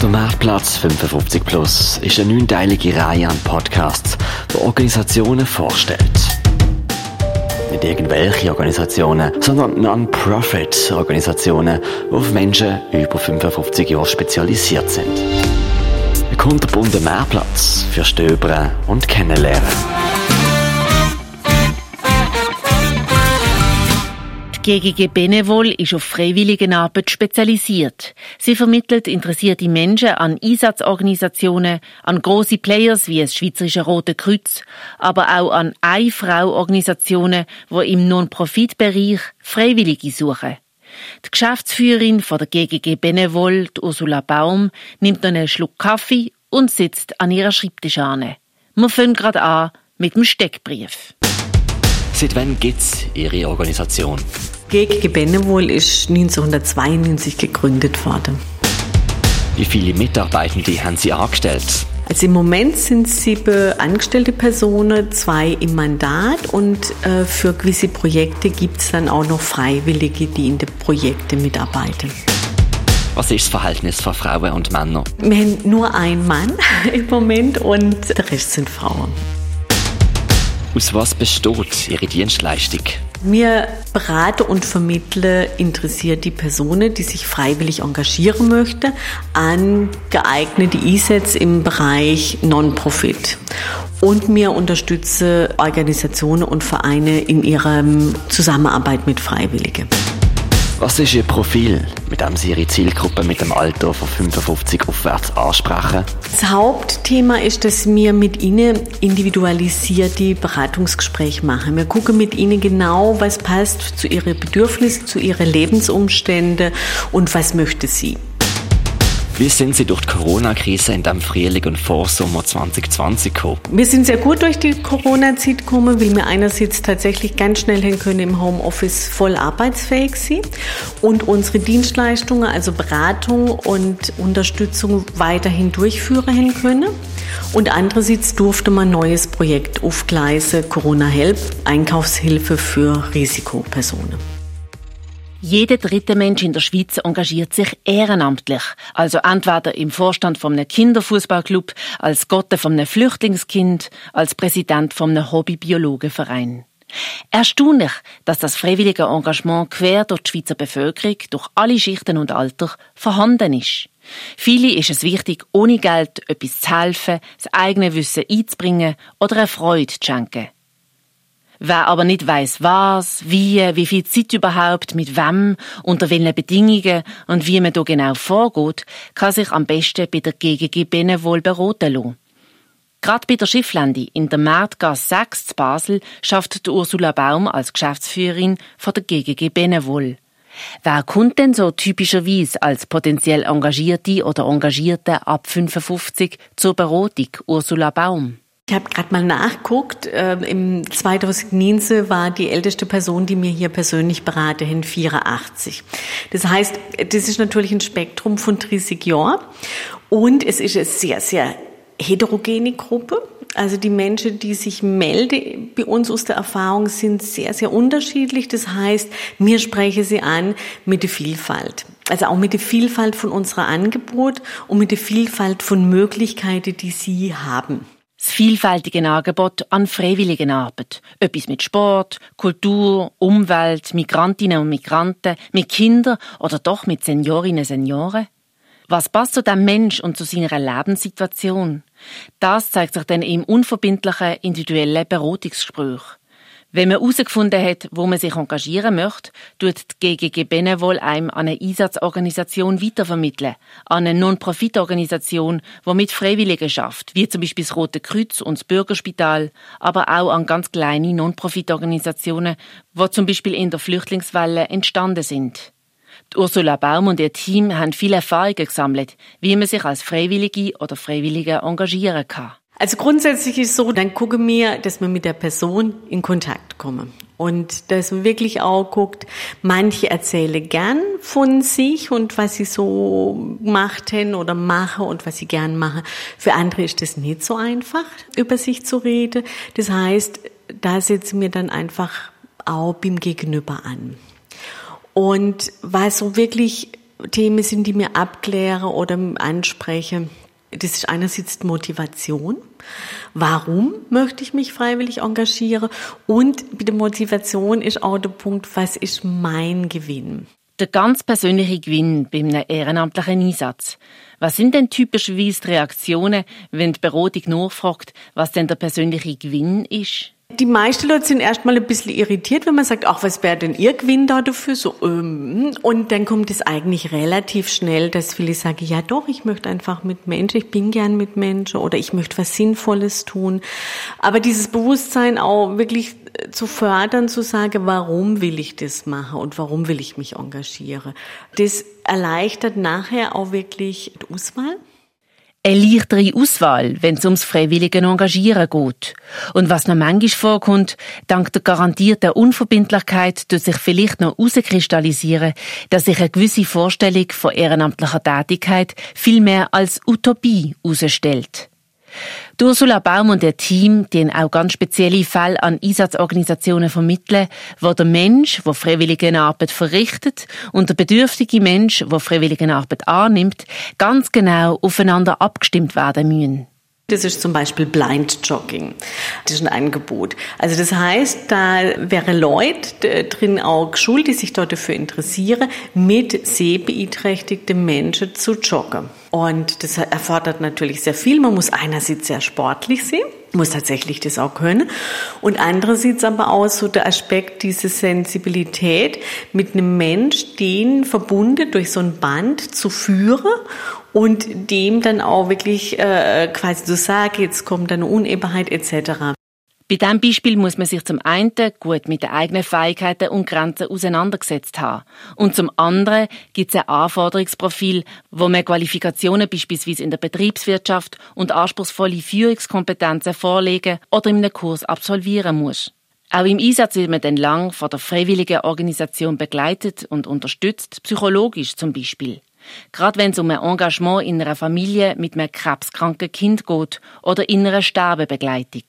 Der Marktplatz 55 Plus ist eine neunteilige Reihe an Podcasts, die Organisationen vorstellt. Nicht irgendwelche Organisationen, sondern Non-Profit-Organisationen, die auf Menschen über 55 Jahre spezialisiert sind. Ein kunterbunter Mehrplatz für Stöbern und Kennenlernen. GGG Benevol ist auf Freiwilligenarbeit spezialisiert. Sie vermittelt interessierte Menschen an Einsatzorganisationen, an große Players wie das Schweizerische Rote Kreuz, aber auch an Ein-Frau-Organisationen, die im Non-Profit-Bereich Freiwillige suchen. Die Geschäftsführerin von der GGG Benevol, Ursula Baum, nimmt einen Schluck Kaffee und sitzt an ihrer Schreibtisch an. Wir fangen gerade an mit dem Steckbrief. Seit wann gibt es Ihre Organisation? GGG Benevol ist 1992 gegründet worden. Wie viele Mitarbeitende haben Sie angestellt? Also im Moment sind sieben angestellte Personen, zwei im Mandat und äh, für gewisse Projekte gibt es dann auch noch Freiwillige, die in den Projekten mitarbeiten. Was ist das Verhältnis von Frauen und Männern? Wir haben nur einen Mann im Moment und der Rest sind Frauen. Aus was besteht Ihre Dienstleistung? Wir beraten und vermitteln interessierte Personen, die sich freiwillig engagieren möchten, an geeignete Einsätze im Bereich Non-Profit. Und wir unterstützen Organisationen und Vereine in ihrer Zusammenarbeit mit Freiwilligen. Was ist Ihr Profil, mit dem Sie Ihre Zielgruppe mit dem Alter von 55 aufwärts ansprechen? Das Hauptthema ist, dass wir mit Ihnen individualisierte Beratungsgespräche machen. Wir gucken mit Ihnen genau, was passt zu Ihren Bedürfnissen, zu Ihren Lebensumständen und was möchte Sie. Wie sind Sie durch die Corona-Krise in dem Frühling und Vorsommer 2020 gekommen? Wir sind sehr gut durch die Corona-Zeit gekommen, weil wir einerseits tatsächlich ganz schnell hin können im Homeoffice voll arbeitsfähig sind und unsere Dienstleistungen, also Beratung und Unterstützung weiterhin durchführen hin können. Und andererseits durfte man ein neues Projekt aufgleisen, Corona Help, Einkaufshilfe für Risikopersonen. Jeder dritte Mensch in der Schweiz engagiert sich ehrenamtlich, also entweder im Vorstand von einem Kinderfußballclub, als Gotte von einem Flüchtlingskind, als Präsident von einem Hobbybiologenverein. Erstaunlich, dass das freiwillige Engagement quer durch die Schweizer Bevölkerung, durch alle Schichten und Alter vorhanden ist. Viele ist es wichtig, ohne Geld etwas zu helfen, das eigene Wissen einzubringen oder eine Freude zu schenken. Wer aber nicht weiß, was, wie, wie viel Zeit überhaupt, mit wem, unter welchen Bedingungen und wie man da genau vorgeht, kann sich am besten bei der GGG Benevol beraten lassen. Gerade bei der Schifflände in der Märtgasse 6 zu Basel schafft Ursula Baum als Geschäftsführerin von der GGG Benevol. Wer kommt denn so typischerweise als potenziell Engagierte oder Engagierte ab 55 zur Beratung, Ursula Baum? Ich habe gerade mal nachguckt. Äh, Im 2019 war die älteste Person, die mir hier persönlich berate, hin 84. Das heißt, das ist natürlich ein Spektrum von 30 Jahren und es ist eine sehr, sehr heterogene Gruppe. Also die Menschen, die sich melden bei uns aus der Erfahrung, sind sehr, sehr unterschiedlich. Das heißt, mir spreche sie an mit der Vielfalt. Also auch mit der Vielfalt von unserer Angebot und mit der Vielfalt von Möglichkeiten, die sie haben das vielfältige Angebot an Freiwilligenarbeit. Etwas mit Sport, Kultur, Umwelt, Migrantinnen und Migranten, mit Kindern oder doch mit Seniorinnen und Senioren. Was passt zu dem Mensch und zu seiner Lebenssituation? Das zeigt sich dann im unverbindlichen individuellen Beratungsgespräch. Wenn man herausgefunden hat, wo man sich engagieren möchte, tut die GGG Benevol einem an eine Einsatzorganisation weitervermitteln, an eine Non-Profit-Organisation, die mit Freiwilligen schafft, wie zum Beispiel das Rote Kreuz und das Bürgerspital, aber auch an ganz kleine Non-Profit-Organisationen, die zum Beispiel in der Flüchtlingswelle entstanden sind. Ursula Baum und ihr Team haben viele Erfahrungen gesammelt, wie man sich als Freiwillige oder Freiwillige engagieren kann. Also grundsätzlich ist es so, dann gucke mir, dass man mit der Person in Kontakt komme. Und dass man wirklich auch guckt, manche erzählen gern von sich und was sie so machten oder machen und was sie gern machen. Für andere ist das nicht so einfach, über sich zu reden. Das heißt, da setzen wir dann einfach auch beim Gegenüber an. Und was so wirklich Themen sind, die mir abkläre oder anspreche. Das ist einerseits Motivation. Warum möchte ich mich freiwillig engagieren? Und mit der Motivation ist auch der Punkt, was ist mein Gewinn? Der ganz persönliche Gewinn bei einem ehrenamtlichen Einsatz. Was sind denn typischerweise die Reaktionen, wenn die Beratung nachfragt, was denn der persönliche Gewinn ist? Die meisten Leute sind erstmal ein bisschen irritiert, wenn man sagt, ach, was wäre denn ihr Gewinn da dafür? So, ähm. Und dann kommt es eigentlich relativ schnell, dass viele sagen, ja doch, ich möchte einfach mit Menschen, ich bin gern mit Menschen oder ich möchte was Sinnvolles tun. Aber dieses Bewusstsein auch wirklich zu fördern, zu sagen, warum will ich das machen und warum will ich mich engagieren. Das erleichtert nachher auch wirklich die Auswahl eine leichtere Auswahl, wenn es ums freiwillige Engagieren geht. Und was noch manchmal vorkommt, dank der garantierten Unverbindlichkeit tut sich vielleicht noch herauskristallisieren, dass sich eine gewisse Vorstellung von ehrenamtlicher Tätigkeit viel mehr als Utopie herausstellt. Ursula Baum und ihr Team, die auch ganz spezielle Fälle an Einsatzorganisationen vermitteln, wo der Mensch, der Freiwilligenarbeit verrichtet, und der bedürftige Mensch, der Freiwilligenarbeit annimmt, ganz genau aufeinander abgestimmt werden müssen. Das ist zum Beispiel Blind Jogging. Das ist ein Angebot. Also das heißt, da wäre Leute drin auch geschult, die sich dort dafür interessieren, mit sehbeeinträchtigten Menschen zu joggen. Und das erfordert natürlich sehr viel. Man muss einerseits sehr sportlich sein, muss tatsächlich das auch können. Und andererseits aber auch so der Aspekt, diese Sensibilität mit einem Mensch, den verbunden durch so ein Band zu führen und dem dann auch wirklich äh, quasi zu sagen, jetzt kommt eine Unebenheit etc. Bei diesem Beispiel muss man sich zum einen gut mit den eigenen Fähigkeiten und Grenzen auseinandergesetzt haben. Und zum anderen gibt es ein Anforderungsprofil, wo man Qualifikationen beispielsweise in der Betriebswirtschaft und anspruchsvolle Führungskompetenzen vorlegen oder in einem Kurs absolvieren muss. Auch im Einsatz wird man dann lang von der freiwilligen Organisation begleitet und unterstützt, psychologisch zum Beispiel. Gerade wenn es um ein Engagement in einer Familie mit einem krebskranken Kind geht oder in einer Sterbebegleitung.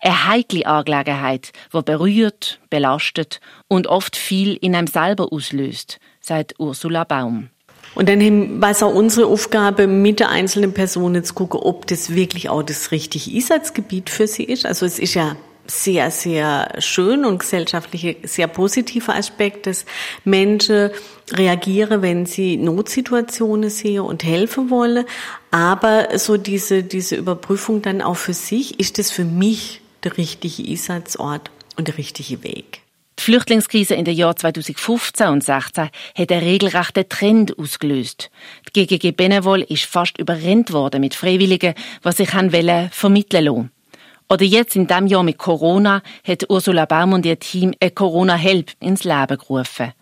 Eine heikle Angelegenheit, die berührt, belastet und oft viel in einem selber auslöst, sagt Ursula Baum. Und dann war es auch unsere Aufgabe, mit der einzelnen Person zu gucken, ob das wirklich auch das richtige Einsatzgebiet für sie ist. Also es ist ja sehr, sehr schön und gesellschaftlich sehr positiver Aspekt, dass Menschen reagieren, wenn sie Notsituationen sehen und helfen wollen. Aber so diese, diese Überprüfung dann auch für sich, ist das für mich der richtige Einsatzort und der richtige Weg? Die Flüchtlingskrise in den Jahren 2015 und 2016 hat einen regelrechten Trend ausgelöst. Die GGG Benevol ist fast überrennt worden mit Freiwilligen, die sich vermitteln lassen. Oder jetzt in diesem Jahr mit Corona hat Ursula Baum und ihr Team ein Corona-Help ins Leben gerufen.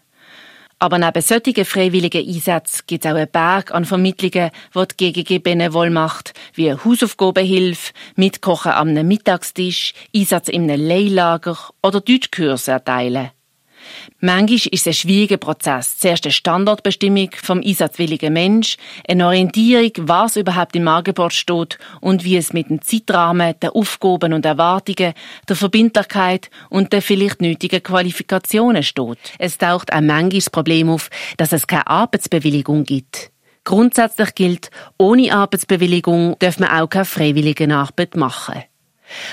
Aber neben solchen freiwilligen Einsätzen gibt es auch einen Berg an Vermittlungen, die die GGG Benevol macht, wie Hausaufgabenhilfe, Mitkochen am Mittagstisch, Einsatz in einem Leihlager oder Deutschkurse erteilen. Manchmal ist es ein schwieriger Prozess. Zuerst eine Standortbestimmung vom einsatzwilligen Mensch, eine Orientierung, was überhaupt im Angebot steht und wie es mit dem Zeitrahmen, der Aufgaben und Erwartungen, der Verbindlichkeit und der vielleicht nötigen Qualifikationen steht. Es taucht auch manchmal das Problem auf, dass es keine Arbeitsbewilligung gibt. Grundsätzlich gilt, ohne Arbeitsbewilligung darf man auch keine freiwillige Arbeit machen.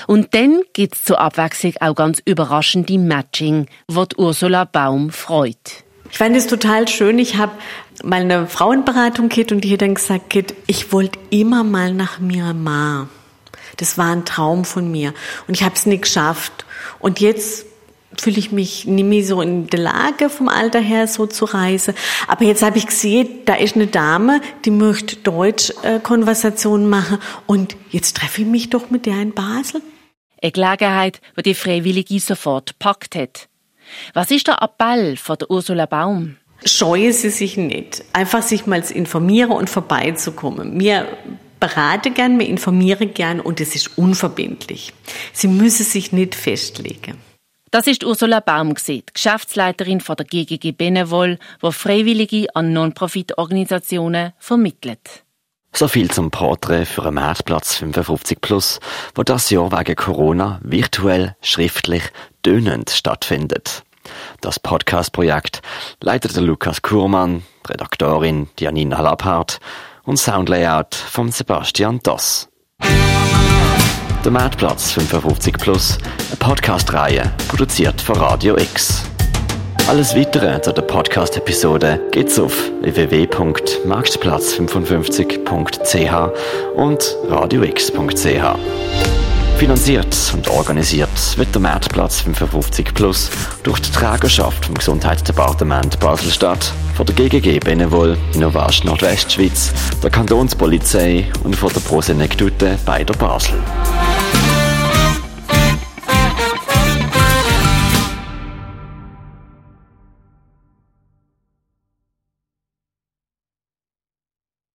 Und dann gibt's zur Abwechslung auch ganz überraschende Matching, was Ursula Baum freut. Ich fand es total schön. Ich habe mal eine Frauenberatung Kit und die hat dann gesagt, Kit, ich wollte immer mal nach Myanmar. Das war ein Traum von mir und ich habe es nicht geschafft. Und jetzt fühle ich mich nicht mehr so in der Lage vom Alter her so zu reisen. Aber jetzt habe ich gesehen, da ist eine Dame, die möchte Deutsch-Konversationen äh, machen und jetzt treffe ich mich doch mit der in Basel. Eine Gelegenheit, die die Freiwillige sofort packt hat. Was ist der Appell von der Ursula Baum? Scheue sie sich nicht. Einfach sich mal informieren und vorbeizukommen. Mir berate gern, mir informiere gern und es ist unverbindlich. Sie müssen sich nicht festlegen. Das ist Ursula Baum, die Geschäftsleiterin von der GGG Benevol, die Freiwillige an Non-Profit-Organisationen vermittelt. So viel zum Porträt für einen Marktplatz 55 Plus, wo das Jahr wegen Corona virtuell, schriftlich, dönend stattfindet. Das Podcast-Projekt leitet Lukas Kurmann, Redaktorin Janina Lapphardt und Soundlayout von Sebastian Doss. Der Marktplatz 55 Plus, eine Podcast-Reihe, produziert von Radio X. Alles weitere zu der Podcast-Episode geht's auf www.marktplatz55.ch und radiox.ch. Finanziert und organisiert wird der Marktplatz 55 Plus durch die Trägerschaft vom Gesundheitsdepartement Basel-Stadt, von der GGG Benevol, Innovation Nordwestschweiz, der Kantonspolizei und von der Prosenektute bei der Basel.